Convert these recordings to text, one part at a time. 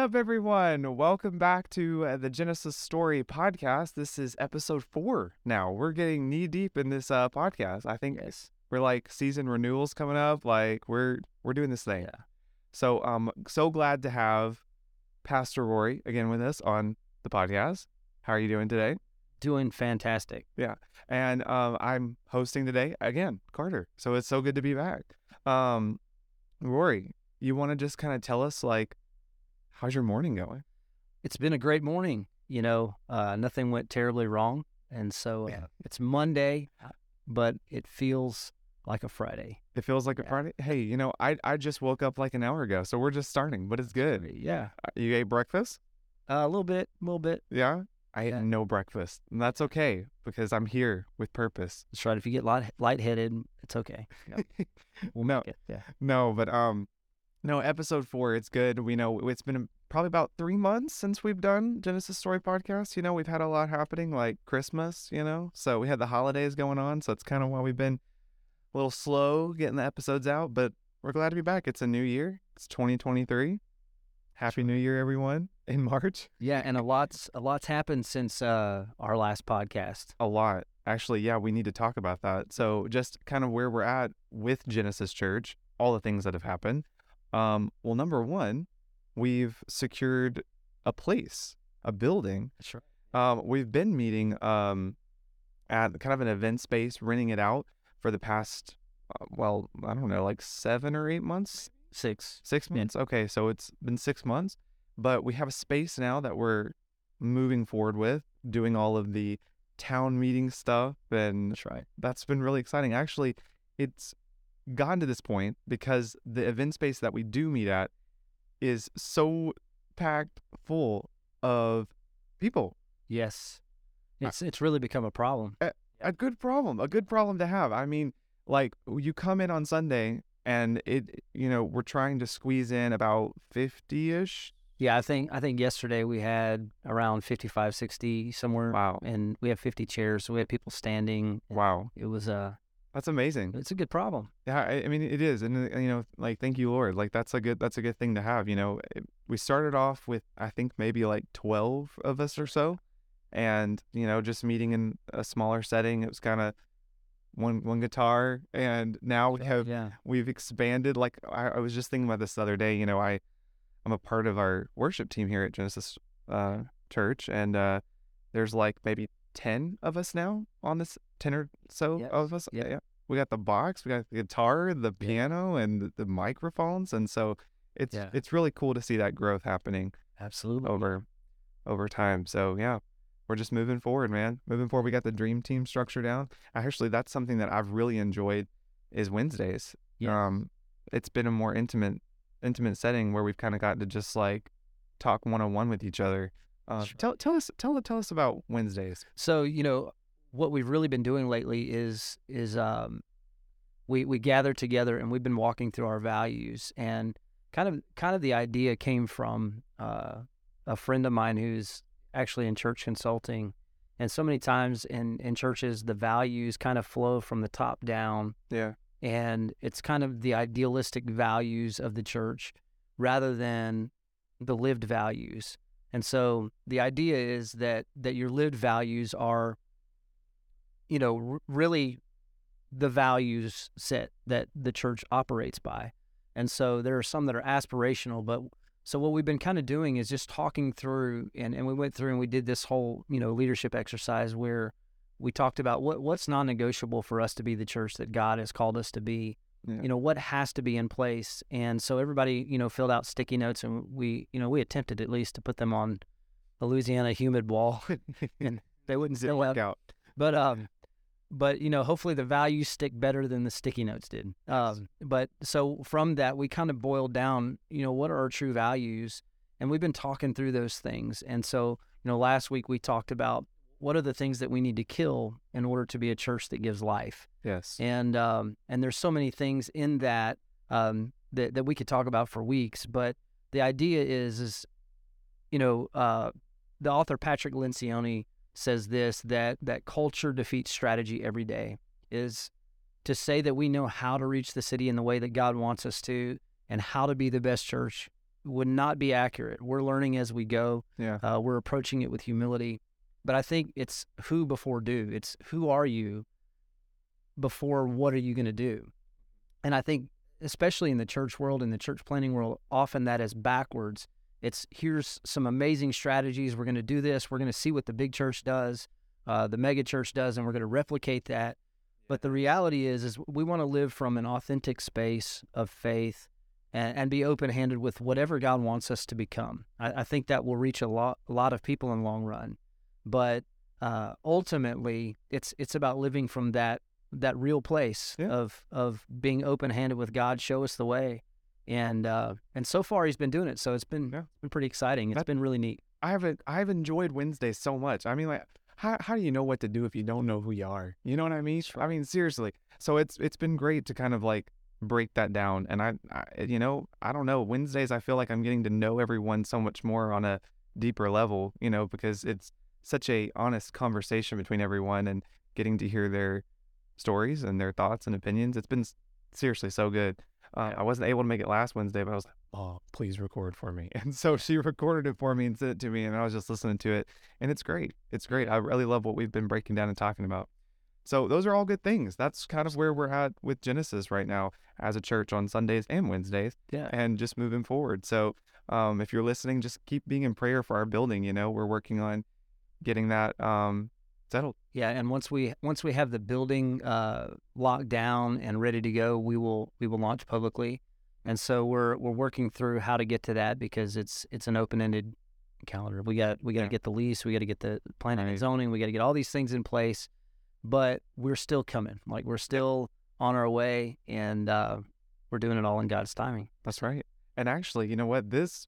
up, everyone? Welcome back to uh, the Genesis Story podcast. This is episode four now. We're getting knee deep in this uh, podcast. I think Yes. we're like season renewals coming up. Like we're we're doing this thing. Yeah. So um so glad to have Pastor Rory again with us on the podcast. How are you doing today? Doing fantastic. Yeah, and um I'm hosting today again, Carter. So it's so good to be back. Um Rory, you want to just kind of tell us like how's your morning going? It's been a great morning. You know, uh, nothing went terribly wrong. And so uh, Yeah. it's Monday, but it feels like a Friday. It feels like a Friday. Hey, you know, I I just woke up like an hour ago, so we're just starting, but it's good. Yeah. Uh, You ate breakfast? Uh, a little bit, a little bit. Yeah. I ate Yeah. no breakfast, and that's okay because I'm here with purpose. That's right. If you get light, lightheaded, it's okay. Yep. We'll No. Yeah. No, but um, no. Episode four, it's good. We know it's been probably about three months since we've done Genesis Story podcast. You know, we've had a lot happening, like Christmas. You know, so we had the holidays going on, so it's kind of why we've been a little slow getting the episodes out. But we're glad to be back. It's a new year. It's 2023. Happy New Year, everyone! In March, Yeah. And a lot's a lot's happened since uh, our last podcast. a lot. Actually, yeah, we need to talk about that. So, just kind of where we're at with Genesis Church, all the things that have happened. Um, well, number one, we've secured a place, a building. That's right. Um, we've been meeting um, at kind of an event space, renting it out for the past, uh, well, I don't know, like seven or eight months, Six. Six Yeah. months? Okay, so it's been six months, but we have a space now that we're moving forward with, doing all of the town meeting stuff, and That's right. that's been really exciting. Actually, it's gotten to this point because the event space that we do meet at is so packed full of people. Yes. Uh, It's it's really become a problem. A good problem, a good problem to have. I mean, like you come in on Sunday and it, you know, we're trying to squeeze in about 50 ish. Yeah, I think I think yesterday we had around 55, 60 somewhere. Wow. And we have 50 chairs, so we had people standing. Wow. It was uh That's amazing. it's a good problem. Yeah, I, I mean it is, and uh, you know, like thank you, Lord. Like that's a good that's a good thing to have. You know, It- we started off with I think maybe like twelve of us or so, and you know, just meeting in a smaller setting. It was kind of one one guitar, and now we have Yeah. we've expanded. Like I, I was just thinking about this the other day. You know, I I'm a part of our worship team here at Genesis uh, Church, and uh, there's like maybe ten of us now on this ten or so Yes. of us. Yep. Yeah, we got the box, we got the guitar, the piano, and the, microphones, and so it's Yeah. it's really cool to see that growth happening Absolutely. over over time. So yeah, we're just moving forward, man. Moving forward. We got the dream team structure down. Actually, that's something that I've really enjoyed is Wednesdays. Yes. Um, it's been a more intimate intimate setting where we've kind of gotten to just like talk one on one with each other. Uh, Sure. tell tell us tell tell us about Wednesdays. So, you know, what we've really been doing lately is is um we we gather together and we've been walking through our values and kind of kind of the idea came from uh a friend of mine who's actually in church consulting and so many times in in churches the values kind of flow from the top down Yeah. and it's kind of the idealistic values of the church rather than the lived values. And so the idea is that that your lived values are you know r- really the values set that the church operates by. And so there are some that are aspirational, but so what we've been kind of doing is just talking through and, and we went through and we did this whole, you know, leadership exercise where we talked about what what's non-negotiable for us to be the church that God has called us to be. Yeah. You know, what has to be in place. And so everybody, you know, filled out sticky notes and we, you know, we attempted at least to put them on the Louisiana humid wall and they wouldn't Didn't out. out. But um but you know, hopefully the values stick better than the sticky notes did. Um but so from that we kind of boiled down, you know, what are our true values? And we've been talking through those things. And so, you know, last week we talked about what are the things that we need to kill in order to be a church that gives life. Yes. And um and there's so many things in that um that, that we could talk about for weeks. But the idea is is you know, uh the author Patrick Lencioni says this that that culture defeats strategy every day is to say that we know how to reach the city in the way that God wants us to and how to be the best church would not be accurate. We're learning as we go. Yeah. Uh, we're approaching it with humility. But I think it's who before do. It's who are you before what are you going to do? And I think, especially in the church world, in the church planning world, often that is backwards. It's here's some amazing strategies. We're going to do this. We're going to see what the big church does, uh, the mega church does, and we're going to replicate that. But the reality is, is we want to live from an authentic space of faith and, and be open handed with whatever God wants us to become. I, I, think that will reach a lot, a lot of people in the long run. But uh, ultimately, it's it's about living from that that real place Yeah. of of being open handed with God. Show us the way, and uh, and so far He's been doing it. So it's been Yeah. been pretty exciting. It's That- been really neat. I haven't I've enjoyed Wednesdays so much. I mean like how how do you know what to do if you don't know who you are? You know what I mean? I mean seriously. So it's it's been great to kind of like break that down and I, I you know, I don't know, Wednesdays I feel like I'm getting to know everyone so much more on a deeper level, you know, because it's such a honest conversation between everyone and getting to hear their stories and their thoughts and opinions. It's been seriously so good. Uh, I wasn't able to make it last Wednesday, but I was like, "Oh, please record for me." And so she recorded it for me and sent it to me, and I was just listening to it, and it's great. It's great. I really love what we've been breaking down and talking about. So those are all good things. That's kind of where we're at with Genesis right now as a church on Sundays and Wednesdays, Yeah. and just moving forward. So um, if you're listening, just keep being in prayer for our building. You know, we're working on getting that um, settled. Yeah, and once we once we have the building uh, locked down and ready to go, we will we will launch publicly. And so we're we're working through how to get to that because it's it's an open ended calendar. We got we got to Yeah. get the lease, we got to get the planning and zoning, we got to get all these things in place. But we're still coming. Like we're still on our way, and uh, we're doing it all in God's timing. That's right. And actually, you know what? This,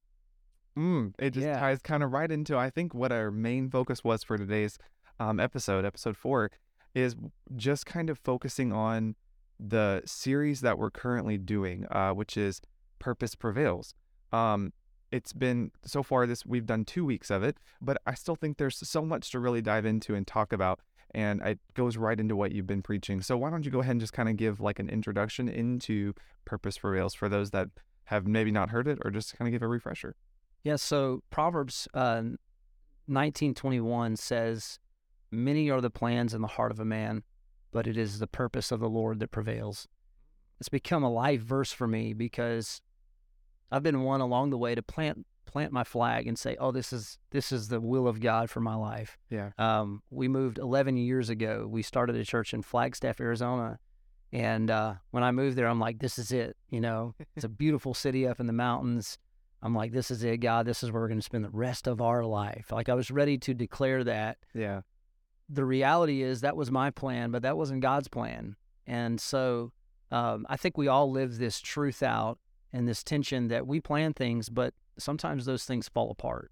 mm, it just Yeah. ties kind of right into, I think, what our main focus was for today's um, episode, episode four, is just kind of focusing on the series that we're currently doing, uh, which is Purpose Prevails. Um, it's been so far this we've done two weeks of it, but I still think there's so much to really dive into and talk about, and it goes right into what you've been preaching. So why don't you go ahead and just kind of give like an introduction into Purpose Prevails for those that have maybe not heard it, or just kind of give a refresher. Yeah, so Proverbs uh, 1921 says, Many are the plans in the heart of a man, but it is the purpose of the Lord that prevails. It's become a life verse for me because I've been one along the way to plant plant my flag and say, "Oh, this is this is the will of God for my life." Yeah. Um, we moved 11 years ago. We started a church in Flagstaff, Arizona, and uh, when I moved there, I'm like, "This is it." You know, it's a beautiful city up in the mountains. I'm like, "This is it, God. This is where we're going to spend the rest of our life." Like I was ready to declare that. Yeah. The reality is that was my plan, but that wasn't God's plan. And so um, I think we all live this truth out and this tension that we plan things, but sometimes those things fall apart.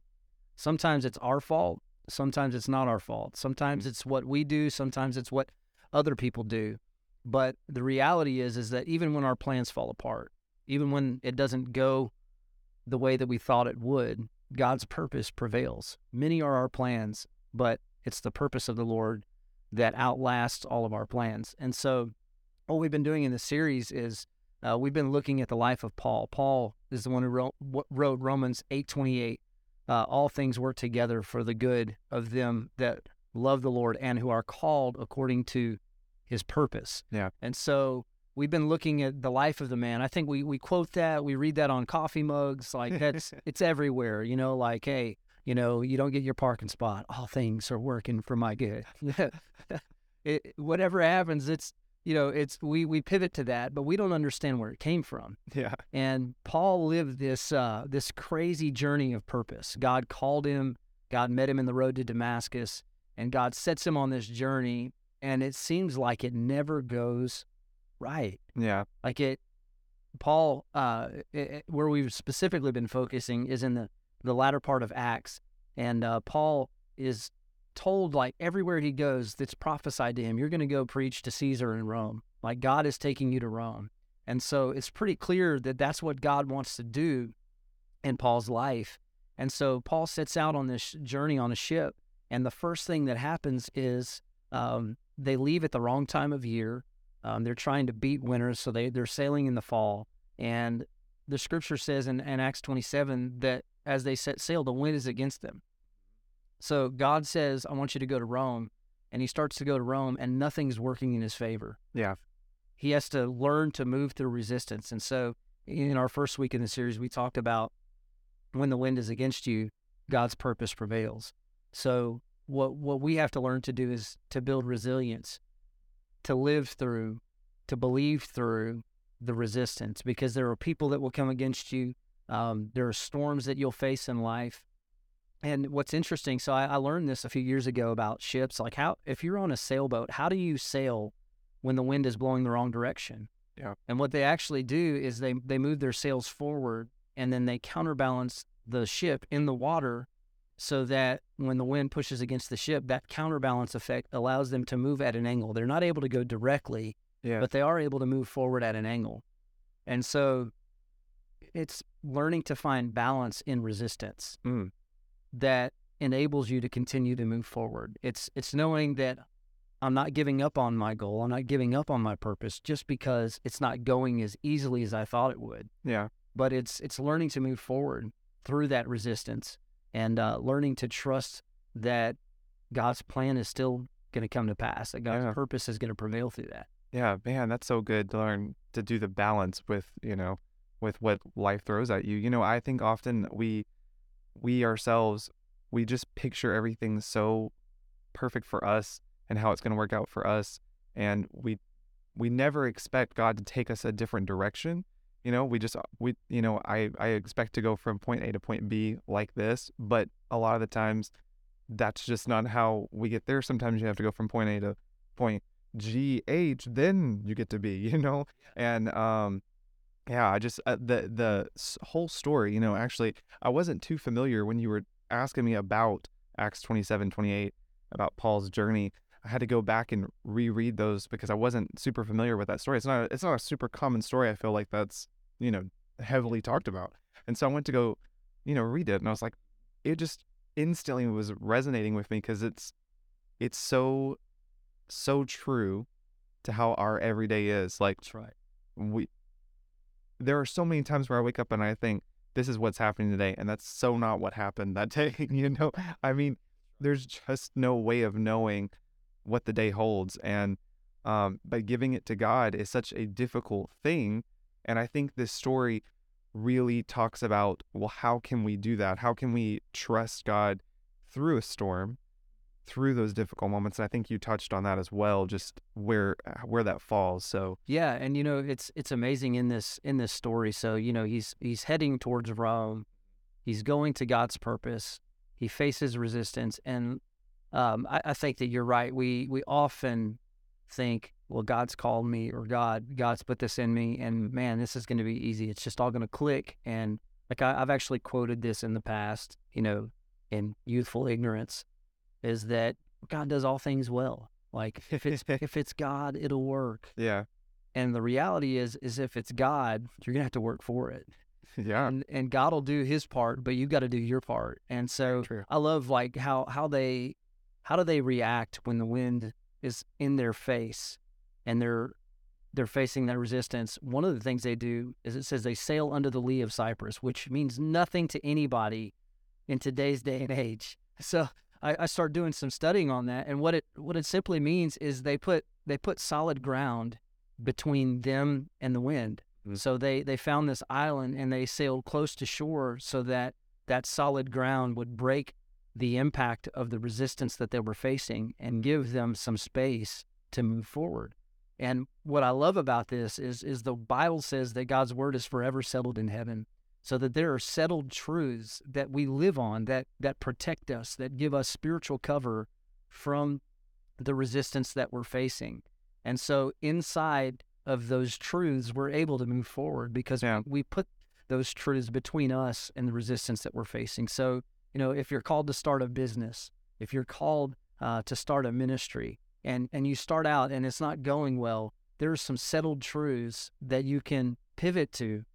Sometimes it's our fault. Sometimes it's not our fault. Sometimes it's what we do. Sometimes it's what other people do. But the reality is, is that even when our plans fall apart, even when it doesn't go the way that we thought it would, God's purpose prevails. Many are our plans, but it's the purpose of the Lord that outlasts all of our plans. And so, what we've been doing in this series is uh, we've been looking at the life of Paul. Paul is the one who wrote, wrote Romans eight twenty eight. Uh, all things work together for the good of them that love the Lord and who are called according to His purpose. Yeah. And so we've been looking at the life of the man. I think we we quote that, we read that on coffee mugs, like that's it's everywhere. You know, like hey, you know, you don't get your parking spot. All things are working for my good. it, whatever happens, it's you know, it's we we pivot to that, but we don't understand where it came from. Yeah. And Paul lived this uh, this crazy journey of purpose. God called him. God met him in the road to Damascus, and God sets him on this journey. And it seems like it never goes right. Yeah. Like it, Paul, uh, it, where we've specifically been focusing is in the the latter part of Acts, and uh, Paul is told like everywhere he goes, that's prophesied to him, you're going to go preach to Caesar in Rome. Like God is taking you to Rome, and so it's pretty clear that that's what God wants to do in Paul's life. And so Paul sets out on this journey on a ship, and the first thing that happens is um, they leave at the wrong time of year. Um, they're trying to beat winters, so they they're sailing in the fall, and the scripture says in, in Acts 27 that as they set sail, the wind is against them. So God says, I want you to go to Rome. And he starts to go to Rome, and nothing's working in his favor. Yeah. He has to learn to move through resistance. And so, in our first week in the series, we talked about when the wind is against you, God's purpose prevails. So, what, what we have to learn to do is to build resilience, to live through, to believe through the resistance, because there are people that will come against you. Um, there are storms that you'll face in life. And what's interesting, so I, I, learned this a few years ago about ships. Like, how, if you're on a sailboat, how do you sail when the wind is blowing the wrong direction? Yeah. And what they actually do is they, they move their sails forward and then they counterbalance the ship in the water so that when the wind pushes against the ship, that counterbalance effect allows them to move at an angle. They're not able to go directly, Yeah. but they are able to move forward at an angle. And so it's learning to find balance in resistance Mm. that enables you to continue to move forward. It's it's knowing that I'm not giving up on my goal. I'm not giving up on my purpose just because it's not going as easily as I thought it would. Yeah. But it's it's learning to move forward through that resistance and uh, learning to trust that God's plan is still going to come to pass. That God's Yeah. purpose is going to prevail through that. Yeah, man, that's so good to learn to do the balance with, you know, with what life throws at you. You know, I think often we we ourselves we just picture everything so perfect for us and how it's going to work out for us and we we never expect God to take us a different direction. You know, we just we you know, I I expect to go from point A to point B like this, but a lot of the times that's just not how we get there. Sometimes you have to go from point A to point G H, then you get to B, you know? And um yeah, I just uh, the the whole story, you know, actually I wasn't too familiar when you were asking me about Acts 27, 28 about Paul's journey. I had to go back and reread those because I wasn't super familiar with that story. It's not it's not a super common story. I feel like that's, you know, heavily talked about. And so I went to go, you know, read it and I was like it just instantly was resonating with me because it's it's so so true to how our everyday is. Like That's right. we there are so many times where I wake up and I think this is what's happening today and that's so not what happened that day, you know? I mean, there's just no way of knowing what the day holds and um but giving it to God is such a difficult thing and I think this story really talks about well how can we do that? How can we trust God through a storm? through those difficult moments. And I think you touched on that as well, just where where that falls. So Yeah, and you know it's it's amazing in this in this story. So you know he's he's heading towards Rome, he's going to God's purpose. He faces resistance, and um, I, I think that you're right. We we often think, well, God's called me, or God God's put this in me, and man, this is going to be easy. It's just all going to click. And like I, I've actually quoted this in the past, you know, in youthful ignorance, is that God does all things well. Like if it's if it's God, it'll work. yeah, And the reality is, is if it's God, you're gonna have to work for it, yeah, and and God will do His part, but you got to do your part. And so true. I love like how how they how do they react when the wind is in their face, and they're they're facing that resistance. One of the things they do is it says they sail under the lee of Cyprus, which means nothing to anybody in today's day and age. So I, I start doing some studying on that, and what it what it simply means is they put they put solid ground between them and the wind. Mm. So they they found this island and they sailed close to shore so that that solid ground would break the impact of the resistance that they were facing and give them some space to move forward. And what I love about this is is the Bible says that God's word is forever settled in heaven. So that there are settled truths that we live on that that protect us, that give us spiritual cover from the resistance that we're facing. And so inside of those truths, we're able to move forward because Yeah. we, we put those truths between us and the resistance that we're facing. So, you know, if you're called to start a business, if you're called uh, to start a ministry, and and you start out and it's not going well, there are some settled truths that you can pivot to,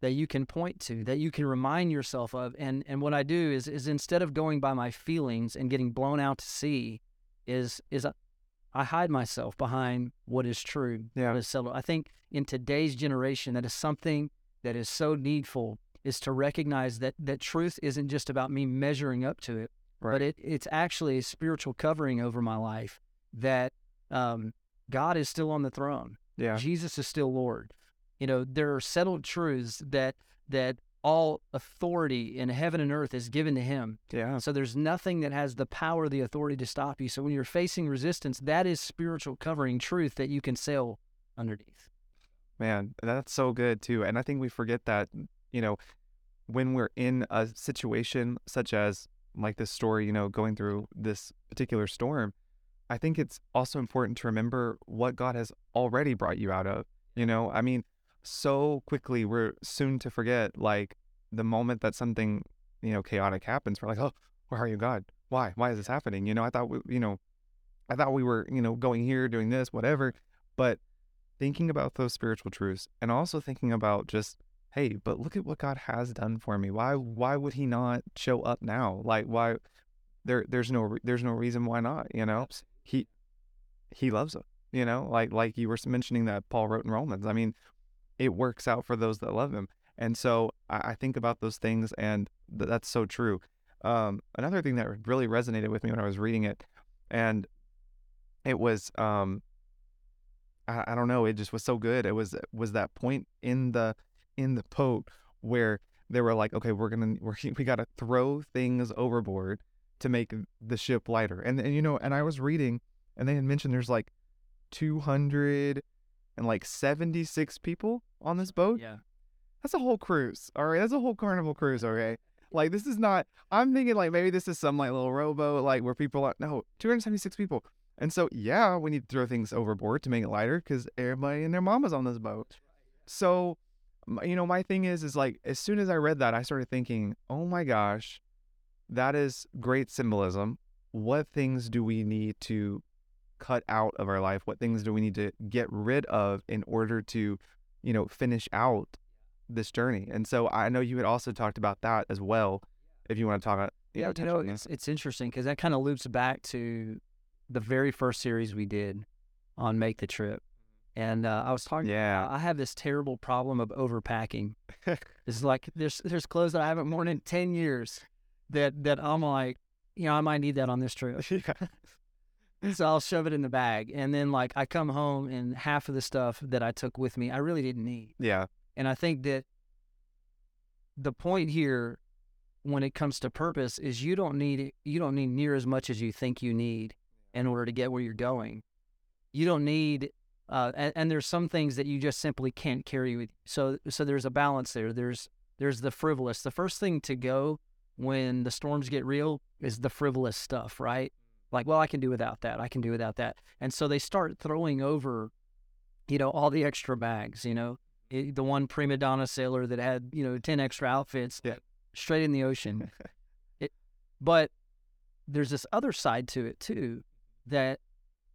that you can point to, that you can remind yourself of. And and what I do is is instead of going by my feelings and getting blown out to sea, is is I- I hide myself behind what is true, Yeah. what is settled. I think in today's generation, that is something that is so needful is to recognize that that truth isn't just about me measuring up to it, Right. but it, it's actually a spiritual covering over my life that um, God is still on the throne. Yeah. Jesus is still Lord. You know, there are settled truths that that all authority in heaven and earth is given to him. Yeah. So there's nothing that has the power, the authority to stop you. So when you're facing resistance, that is spiritual covering truth that you can sail underneath. Man, that's so good too. And I think we forget that, you know, when we're in a situation such as like this story, you know, going through this particular storm, I think it's also important to remember what God has already brought you out of. You know, I mean, so quickly we're soon to forget like the moment that something, you know, chaotic happens, we're like, oh, where are you, God? Why? Why is this happening? You know, I thought, we, you know, I thought we were, you know, going here, doing this, whatever. But thinking about those spiritual truths and also thinking about just hey but look at what god has done for me. Why why would he not show up now? Like why there there's no there's no reason why not you know? He he loves us you know? Like like you were mentioning that paul wrote in romans. I mean it works out for those that love him. And so i, I think about those things and th- that's so true. Um another thing that really resonated with me when i was reading it and it was um I, I don't know. It just was so good. It was was that point in the in the boat where they were like, okay, we're gonna we're, we got to throw things overboard to make the ship lighter. And and you know, and I was reading, and they had mentioned there's like two hundred and like seventy six people on this boat. Yeah. That's a whole cruise. All right, that's a whole carnival cruise. Okay. Like this is not. I'm thinking like maybe this is some like little rowboat like where people are no 276 people. And so yeah, we need to throw things overboard to make it lighter because everybody and their mama's on this boat. So, you know, my thing is is like as soon as I read that, I started thinking, oh my gosh, that is great symbolism. What things do we need to cut out of our life? What things do we need to get rid of in order to, you know, finish out this journey? And so I know you had also talked about that as well. If you want to talk about, Yeah, you know, it's, it's interesting because that kind of loops back to the very first series we did on Make the Trip. And uh, I was talking, yeah, I have this terrible problem of overpacking. It's like there's there's clothes that I haven't worn in 10 years that, that I'm like, you know, I might need that on this trip. yeah. so I'll shove it in the bag. And then, like, I come home and half of the stuff that I took with me, I really didn't need. yeah, And I think that the point here when it comes to purpose is you don't need you don't need near as much as you think you need in order to get where you're going. You don't need uh, and, and there's some things that you just simply can't carry with you. So so there's a balance there. There's there's the frivolous. The first thing to go when the storms get real is the frivolous stuff, right? Like, well, I can do without that. I can do without that. And so they start throwing over, you know, all the extra bags, you know, it, the one prima donna sailor that had you know 10 extra outfits Yeah. straight in the ocean it, but there's this other side to it too that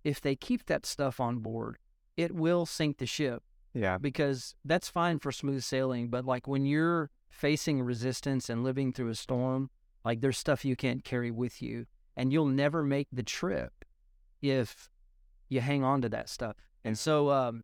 if they keep that stuff on board it will sink the ship yeah, because that's fine for smooth sailing but like when you're facing resistance and living through a storm like there's stuff you can't carry with you and you'll never make the trip if you hang on to that stuff. And so um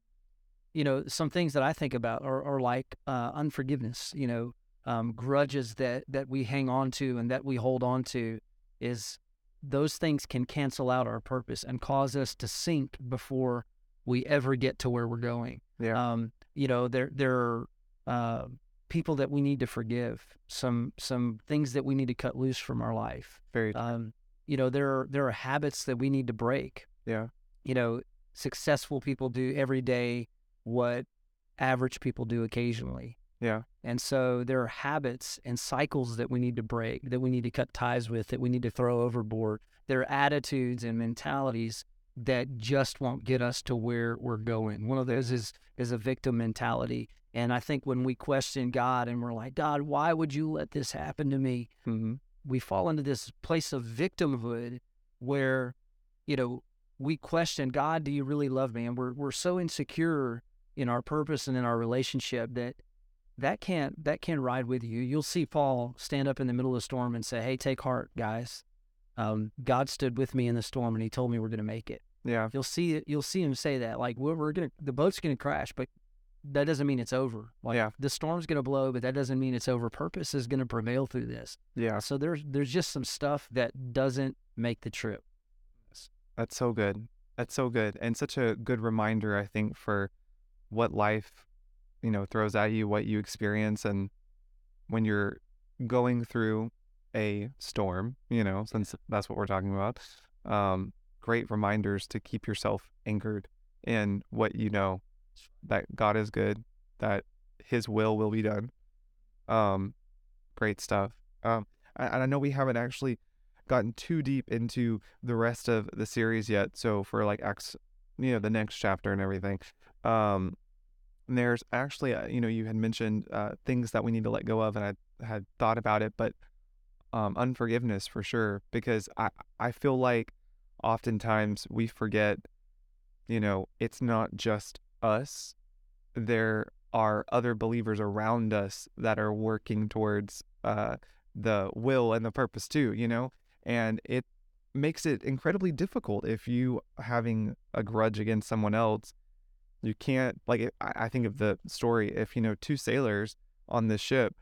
you know some things that i think about are, are like uh, unforgiveness you know um, grudges that that we hang on to and that we hold on to is those things can cancel out our purpose and cause us to sink before we ever get to where we're going yeah, um, you know, there there are uh, people that we need to forgive, some some things that we need to cut loose from our life. very, Um, you know, there are there are habits that we need to break. yeah, You know, successful people do every day what average people do occasionally. yeah, And so there are habits and cycles that we need to break, that we need to cut ties with, that we need to throw overboard. There are attitudes and mentalities that just won't get us to where we're going. One of those is is a victim mentality. And I think when we question God and we're like, God, why would you let this happen to me? hmm We fall into this place of victimhood where, you know, we question God, do you really love me? And we're we're so insecure in our purpose and in our relationship that that can't that can't ride with you. You'll see Paul stand up in the middle of the storm and say, "Hey, take heart, guys. Um, God stood with me in the storm, and He told me we're going to make it." yeah, You'll see it. You'll see him say that, like, "We're, we're gonna the boat's gonna crash, but that doesn't mean it's over. Like Yeah. the storm's going to blow, but that doesn't mean it's over. Purpose is going to prevail through this. Yeah. So there's there's just some stuff that doesn't make the trip. That's so good. That's so good. And such a good reminder, I think, for what life, you know, throws at you, what you experience. And when you're going through a storm, you know, since that's what we're talking about, um, great reminders to keep yourself anchored in what you know that God is good, that His will will be done. Um, great stuff. Um, and I know we haven't actually gotten too deep into the rest of the series yet. So for like Acts, you know, the next chapter and everything, um, there's actually, uh, you know, you had mentioned uh, things that we need to let go of, and I had thought about it, but um, unforgiveness for sure, because I I feel like oftentimes we forget, you know, it's not just us. There are other believers around us that are working towards uh, the will and the purpose too, you know? And it makes it incredibly difficult if you having a grudge against someone else. You can't like I think of the story if you know two sailors on this ship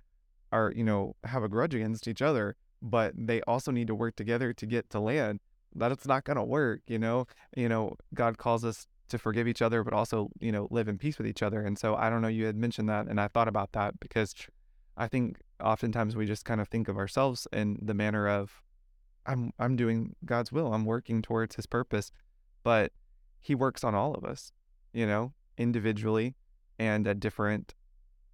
are you know have a grudge against each other, but they also need to work together to get to land. That's not gonna work, you know. You know God calls us to forgive each other, but also you know live in peace with each other. And so I don't know. You had mentioned that, and I thought about that because I think oftentimes we just kind of think of ourselves in the manner of I'm I'm doing God's will. I'm working towards his purpose. But he works on all of us, you know, individually and at different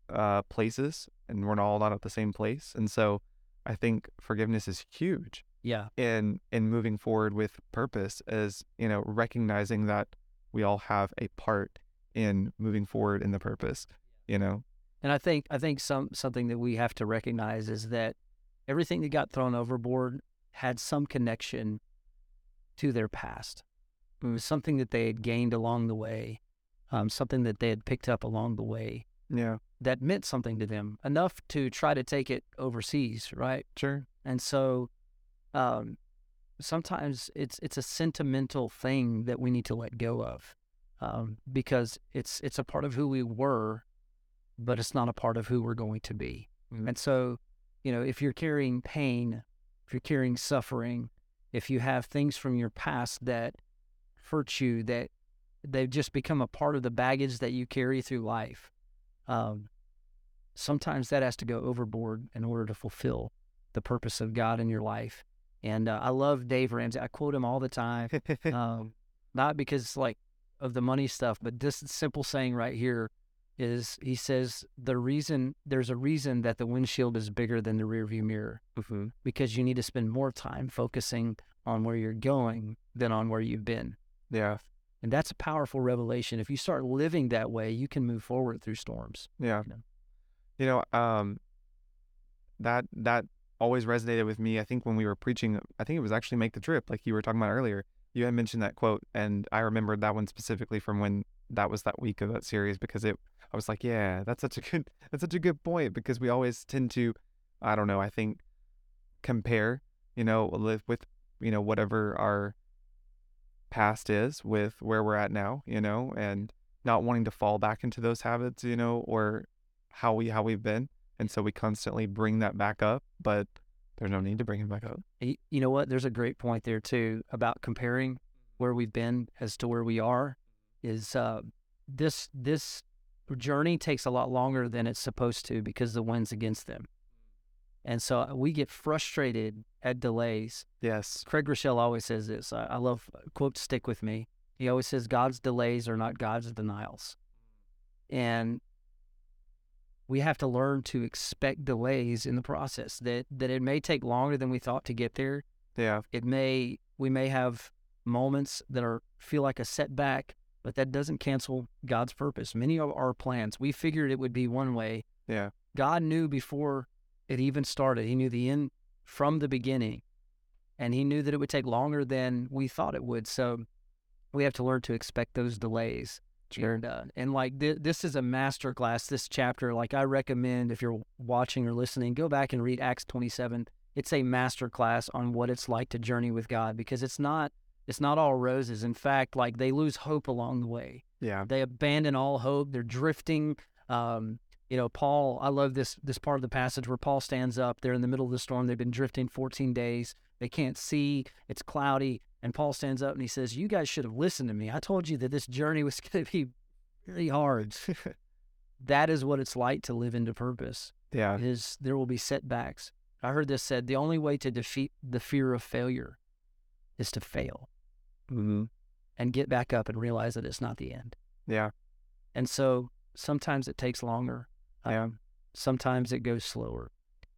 uh places and we're all not at the same place. And so I think forgiveness is huge Yeah. in in moving forward with purpose as, you know, recognizing that we all have a part in moving forward in the purpose, you know. And I think I think some something that we have to recognize is that everything that got thrown overboard had some connection to their past. It was something that they had gained along the way, um, something that they had picked up along the way Yeah, that meant something to them enough to try to take it overseas, right? sure. And so, um, sometimes it's it's a sentimental thing that we need to let go of, um, because it's it's a part of who we were, but it's not a part of who we're going to be. Mhm. And so, you know, if you're carrying pain, if you're carrying suffering, if you have things from your past that hurt you, that they've just become a part of the baggage that you carry through life, um, sometimes that has to go overboard in order to fulfill the purpose of God in your life. And uh, I love Dave Ramsey. I quote him all the time, um, not because like of the money stuff, but this simple saying right here is he says the reason there's a reason that the windshield is bigger than the rearview mirror hmm because you need to spend more time focusing on where you're going than on where you've been. Yeah, And that's a powerful revelation. If you start living that way, you can move forward through storms. yeah. No. You know, um, that that always resonated with me. I think when we were preaching, I think it was actually "Make the Trip," like you were talking about earlier. You had mentioned that quote, and I remembered that one specifically from when that was that week of that series because it. I was like, yeah, that's such a good that's such a good point because we always tend to, I don't know, I think compare, you know, live with you know whatever our past is with where we're at now, you know, and not wanting to fall back into those habits, you know, or how we how we've been, and so we constantly bring that back up, but there's no need to bring it back up. You know what? There's a great point there too about comparing where we've been as to where we are. Is uh, this this journey takes a lot longer than it's supposed to because the wind's against them, and so uh, we get frustrated at delays. Yes. Craig Groeschel always says this. I, I love quotes stick with me. He always says God's delays are not God's denials, and we have to learn to expect delays in the process. That that it may take longer than we thought to get there. Yeah. It may we may have moments that are feel like a setback, but that doesn't cancel God's purpose. Many of our plans, we figured it would be one way. Yeah. God knew before it even started. He knew the end from the beginning. And he knew that it would take longer than we thought it would. So we have to learn to expect those delays. And, uh, and like th- this is a master class, this chapter. Like I recommend if you're watching or listening, go back and read Acts 27. It's a master class on what it's like to journey with God because it's not it's not all roses. In fact, like they lose hope along the way. Yeah. They abandon all hope. They're drifting. Um, you know, Paul, I love this this part of the passage where Paul stands up. They're in the middle of the storm. They've been drifting 14 days. They can't see. It's cloudy. And Paul stands up and he says, You guys should have listened to me. I told you that this journey was going to be really hard. that is what it's like to live into purpose. yeah. Is there will be setbacks. I heard this said the only way to defeat the fear of failure is to fail Mm-hmm. and get back up and realize that it's not the end. Yeah. And so sometimes it takes longer. Yeah. Um, sometimes it goes slower.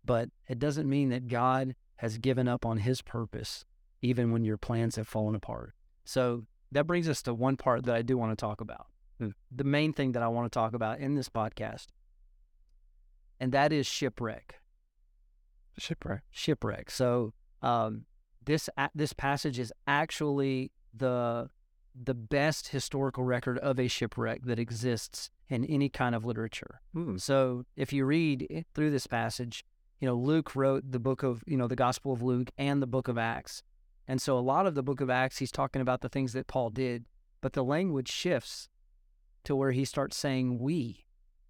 But it doesn't mean that God has given up on his purpose, even when your plans have fallen apart. So that brings us to one part that I do want to talk about. Hmm. The main thing that I want to talk about in this podcast, and that is shipwreck. Shipwreck. Shipwreck. So um, this this passage is actually the the best historical record of a shipwreck that exists in any kind of literature. Hmm. So if you read through this passage, you know, Luke wrote the book of, you know, the Gospel of Luke and the book of Acts. And so a lot of the book of Acts, he's talking about the things that Paul did, but the language shifts to where he starts saying we.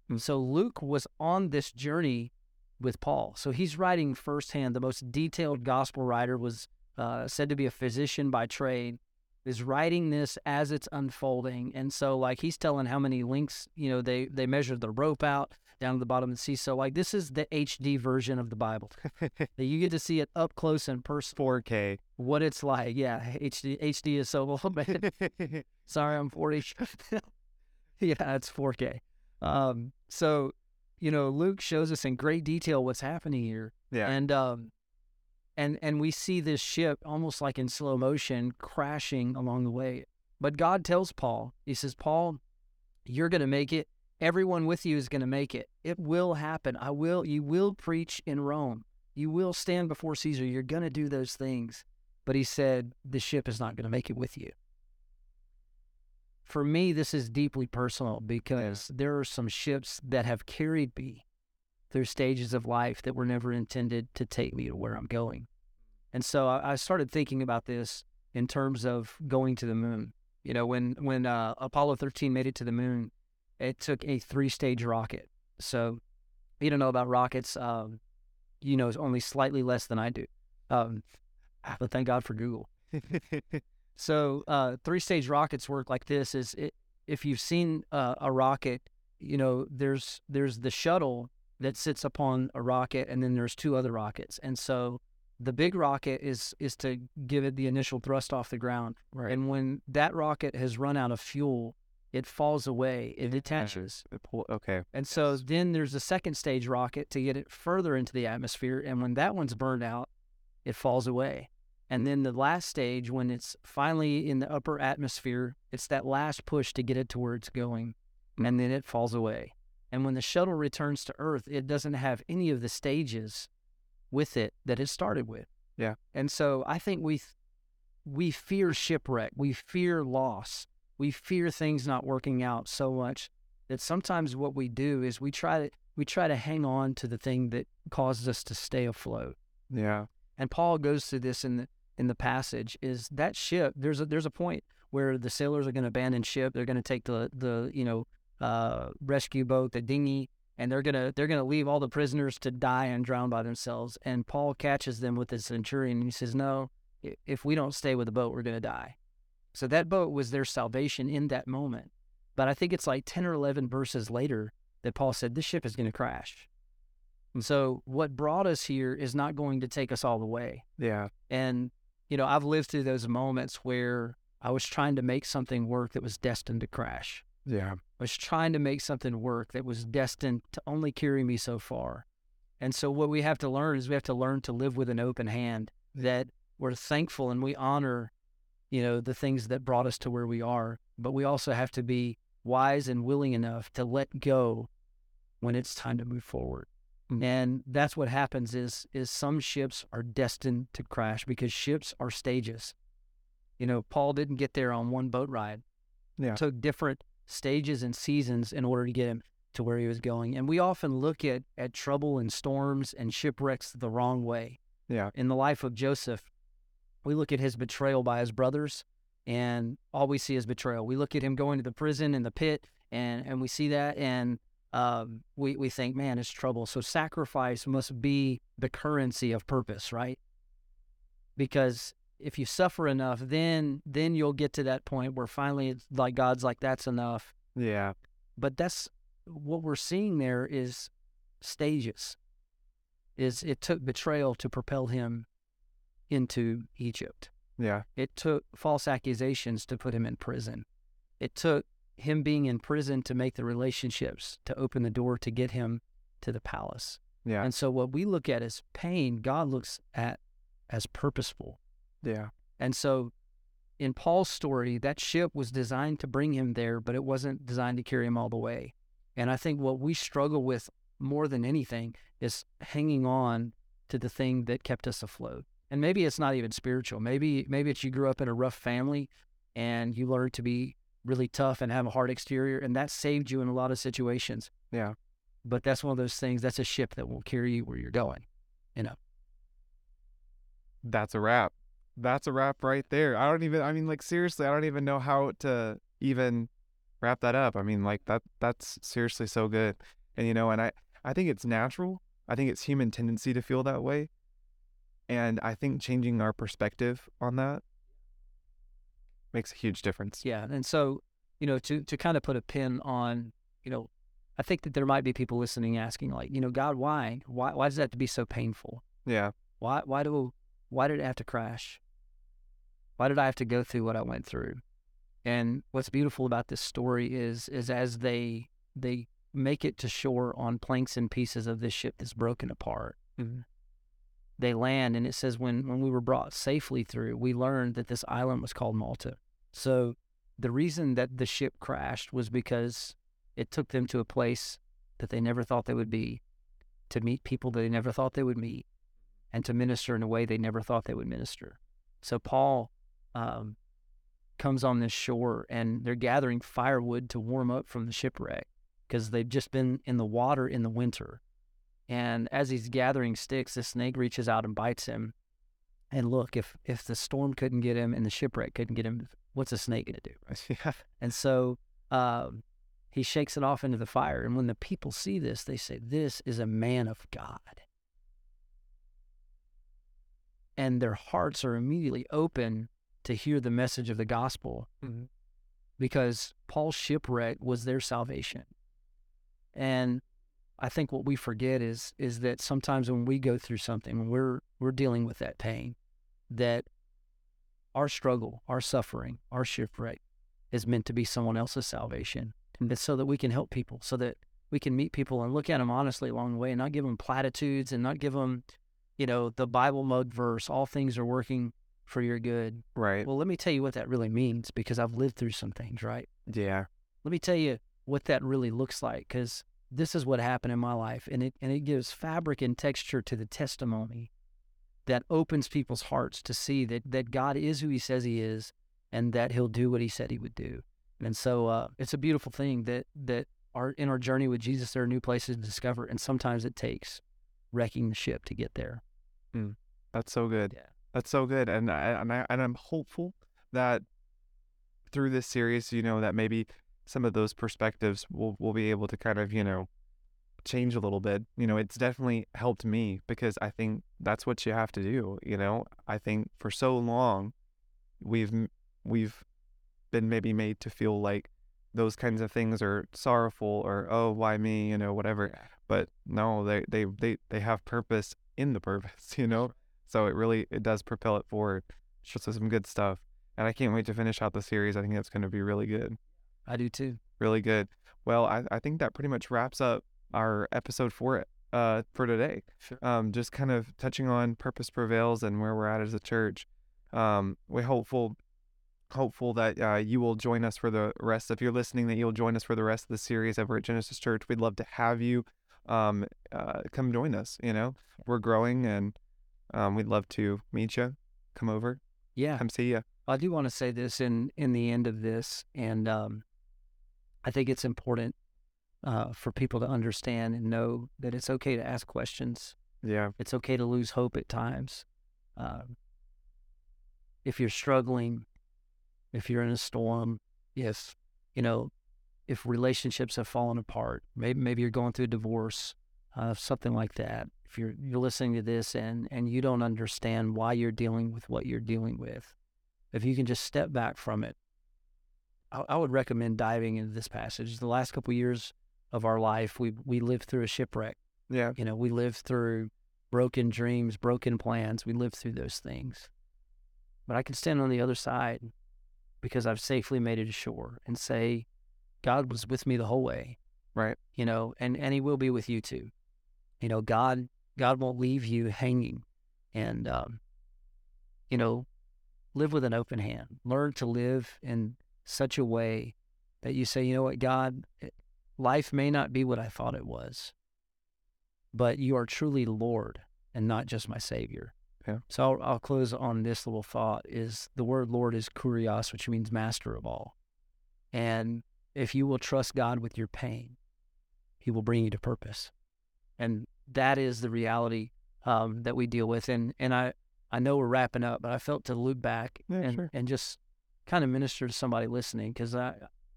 Hmm. So Luke was on this journey with Paul. So he's writing firsthand. The most detailed gospel writer was uh, said to be a physician by trade is writing this as it's unfolding. And so like he's telling how many links, you know, they they measured the rope out down to the bottom of the sea. So like this is the HD version of the Bible. that you get to see it up close and personal 4K. what it's like. Yeah, HD HD is so old, man. Sorry, I'm 40. yeah, it's 4K. Um, so, you know, Luke shows us in great detail what's happening here yeah. and um and and we see this ship almost like in slow motion crashing along the way. But god tells paul he says paul you're going to make it. Everyone with you is going to make it. It will happen. I will you will preach in rome. You will stand before caesar. You're going to do those things. But he said the ship is not going to make it with you. For me this is deeply personal because there are some ships that have carried me through stages of life that were never intended to take me to where I'm going. And so I, I started thinking about this in terms of going to the moon. You know, when when uh, Apollo 13 made it to the moon, it took a three-stage rocket. So you don't know about rockets. Um, you know, only slightly less than I do. Um, but thank God for Google. So uh, three-stage rockets work like this: is it, if you've seen uh, a rocket, you know, there's there's the shuttle that sits upon a rocket, and then there's two other rockets. And so the big rocket is is to give it the initial thrust off the ground. right. And when that rocket has run out of fuel, it falls away, it detaches. Okay. And so Yes. then there's a second stage rocket to get it further into the atmosphere. And when that one's burned out, it falls away. And then the last stage, when it's finally in the upper atmosphere, it's that last push to get it to where it's going. And then it falls away. And when the shuttle returns to Earth, it doesn't have any of the stages with it that it started with. Yeah. And so I think we th- we fear shipwreck, we fear loss, we fear things not working out so much that sometimes what we do is we try to we try to hang on to the thing that causes us to stay afloat. Yeah. And Paul goes through this in the in the passage is that ship there's a there's a point where the sailors are going to abandon ship they're going to take the the you know uh, rescue boat the dinghy and they're going to they're to leave all the prisoners to die and drown by themselves. And Paul catches them with the centurion and he says no if we don't stay with the boat we're going to die. So that boat was their salvation in that moment. But I think it's like 10 or 11 verses later that Paul said this ship is going to crash. And so what brought us here is not going to take us all the way. Yeah. and, you know, I've lived through those moments where I was trying to make something work that was destined to crash. Yeah. I was trying to make something work that was destined to only carry me so far. And so, what we have to learn is we have to learn to live with an open hand, that we're thankful and we honor, you know, the things that brought us to where we are. But we also have to be wise and willing enough to let go when it's time to move forward. Mm. And that's what happens is is some ships are destined to crash because ships are stages. You know, Paul didn't get there on one boat ride. Yeah. Took different stages and seasons in order to get him to where he was going. And we often look at at trouble and storms and shipwrecks the wrong way. Yeah. In the life of Joseph, we look at his betrayal by his brothers and all we see is betrayal. We look at him going to the prison and the pit, and and we see that, and um, we we think, man, it's trouble. So sacrifice must be the currency of purpose, right? Because if you suffer enough, then then you'll get to that point where finally it's like God's like, that's enough. Yeah. But that's what we're seeing there is stages. Is it took betrayal to propel him into Egypt. Yeah. It took false accusations to put him in prison. It took him being in prison to make the relationships to open the door to get him to the palace. Yeah. And so what we look at as pain, God looks at as purposeful. Yeah. And so in Paul's story, that ship was designed to bring him there, but it wasn't designed to carry him all the way. And I think what we struggle with more than anything is hanging on to the thing that kept us afloat. And maybe it's not even spiritual. Maybe maybe it's you grew up in a rough family and you learned to be really tough and have a hard exterior and that saved you in a lot of situations. Yeah. But that's one of those things, that's a ship that will carry you where you're going. You know. That's a wrap. That's a wrap right there. I don't even I mean like seriously, I don't even know how to even wrap that up. I mean like that that's seriously so good. And you know, and I I think it's natural. I think it's human tendency to feel that way. And I think changing our perspective on that makes a huge difference. Yeah. And so, you know, to to kind of put a pin on, you know, I think that there might be people listening asking like, you know, God, why? Why why does that have to be so painful? Yeah. Why why do why did it have to crash? Why did I have to go through what I went through? And what's beautiful about this story is is as they they make it to shore on planks and pieces of this ship that's broken apart. Mm-hmm. They land and it says when when we were brought safely through, we learned that this island was called Malta. So the reason that the ship crashed was because it took them to a place that they never thought they would be, to meet people that they never thought they would meet, and to minister in a way they never thought they would minister. So Paul um, comes on this shore and they're gathering firewood to warm up from the shipwreck because they've just been in the water in the winter. And as he's gathering sticks, the snake reaches out and bites him. And look, if if the storm couldn't get him and the shipwreck couldn't get him, what's a snake going to do? Right? Yeah. And so um, he shakes it off into the fire. And when the people see this, they say, This is a man of God. And their hearts are immediately open to hear the message of the gospel Mm-hmm. because Paul's shipwreck was their salvation. And I think what we forget is is that sometimes when we go through something, when we're we're dealing with that pain, that our struggle, our suffering, our shipwreck is meant to be someone else's salvation. And it's so that we can help people, so that we can meet people and look at them honestly along the way and not give them platitudes and not give them, you know, the Bible mug verse, all things are working for your good. Right. Well, let me tell you what that really means because I've lived through some things, right? Yeah. Let me tell you what that really looks like because this is what happened in my life and it and it gives fabric and texture to the testimony that opens people's hearts to see that that God is who he says he is and that he'll do what he said he would do. And so uh, it's a beautiful thing that that our in our journey with Jesus there are new places to discover and sometimes it takes wrecking the ship to get there. That's so good. Yeah. That's so good. And I and I and I'm hopeful that through this series, you know, that maybe some of those perspectives will will be able to kind of, you know, change a little bit. You know, it's definitely helped me because I think that's what you have to do, you know. I think for so long we've we've been maybe made to feel like those kinds of things are sorrowful or oh, why me, you know, whatever. But no, they they they they have purpose in the purpose, you know. So it really it does propel it forward. It's just some good stuff. And I can't wait to finish out the series. I think that's going to be really good. I do too. Really good. Well, I, I think that pretty much wraps up our episode for it uh for today. Sure. Um, just kind of touching on purpose prevails and where we're at as a church. Um, we're hopeful hopeful that uh, you will join us for the rest. If you're listening, that you'll join us for the rest of the series over at Genesis Church. We'd love to have you um, uh, come join us. You know, we're growing and um, we'd love to meet you. Come over, Yeah. come see you. I do want to say this in in the end of this, and um, I think it's important uh, for people to understand and know that it's okay to ask questions. Yeah, It's okay to lose hope at times. Um, if you're struggling, if you're in a storm, if, you know, if relationships have fallen apart, maybe maybe you're going through a divorce, uh, something like that. If you're you're listening to this and and you don't understand why you're dealing with what you're dealing with, if you can just step back from it, I, I would recommend diving into this passage. The last couple of years of our life, we we lived through a shipwreck. Yeah. You know, we lived through broken dreams, broken plans. We lived through those things. But I can stand on the other side because I've safely made it ashore and say, God was with me the whole way. Right. You know, and, and he will be with you too. You know, God God won't leave you hanging. And um, you know, live with an open hand. Learn to live in such a way that you say, you know what, God, life may not be what I thought it was, but you are truly Lord and not just my Savior. Yeah. So I'll, I'll close on this little thought: is the word Lord is kurios, which means master of all, and if you will trust God with your pain, He will bring you to purpose, and that is the reality um, that we deal with. And and I I know we're wrapping up, but I felt to loop back Yeah, and sure. and just kind of minister to somebody listening because I.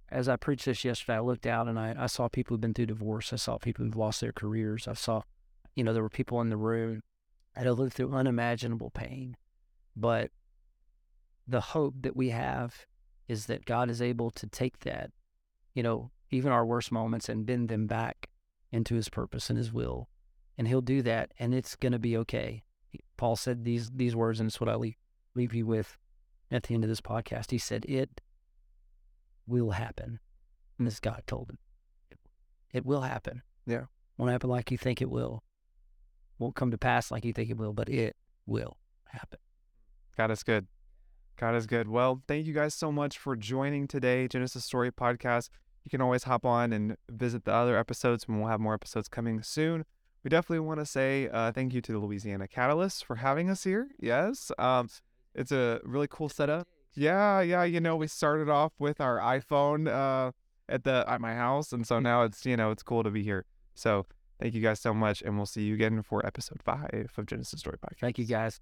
As I preached this yesterday, I looked out and I, I saw people who've been through divorce. I saw people who've lost their careers. I saw, you know, there were people in the room that had lived through unimaginable pain. But the hope that we have is that God is able to take that, you know, even our worst moments and bend them back into his purpose and his will. And he'll do that and it's going to be okay. Paul said these these words and it's what I leave, leave you with at the end of this podcast. He said it will happen. And this God told him. It will happen. Yeah. Won't happen like you think it will. Won't come to pass like you think it will, but it will happen. God is good. God is good. Well, thank you guys so much for joining today, Genesis Story Podcast. You can always hop on and visit the other episodes, and we'll have more episodes coming soon. We definitely want to say uh, thank you to the Louisiana Catalyst for having us here. Yes, um, it's a really cool setup. Yeah, yeah. You know, we started off with our iPhone uh, at the at my house, and so now it's you know it's cool to be here. So thank you guys so much, and we'll see you again for episode five of Genesis Story Podcast. Thank you guys.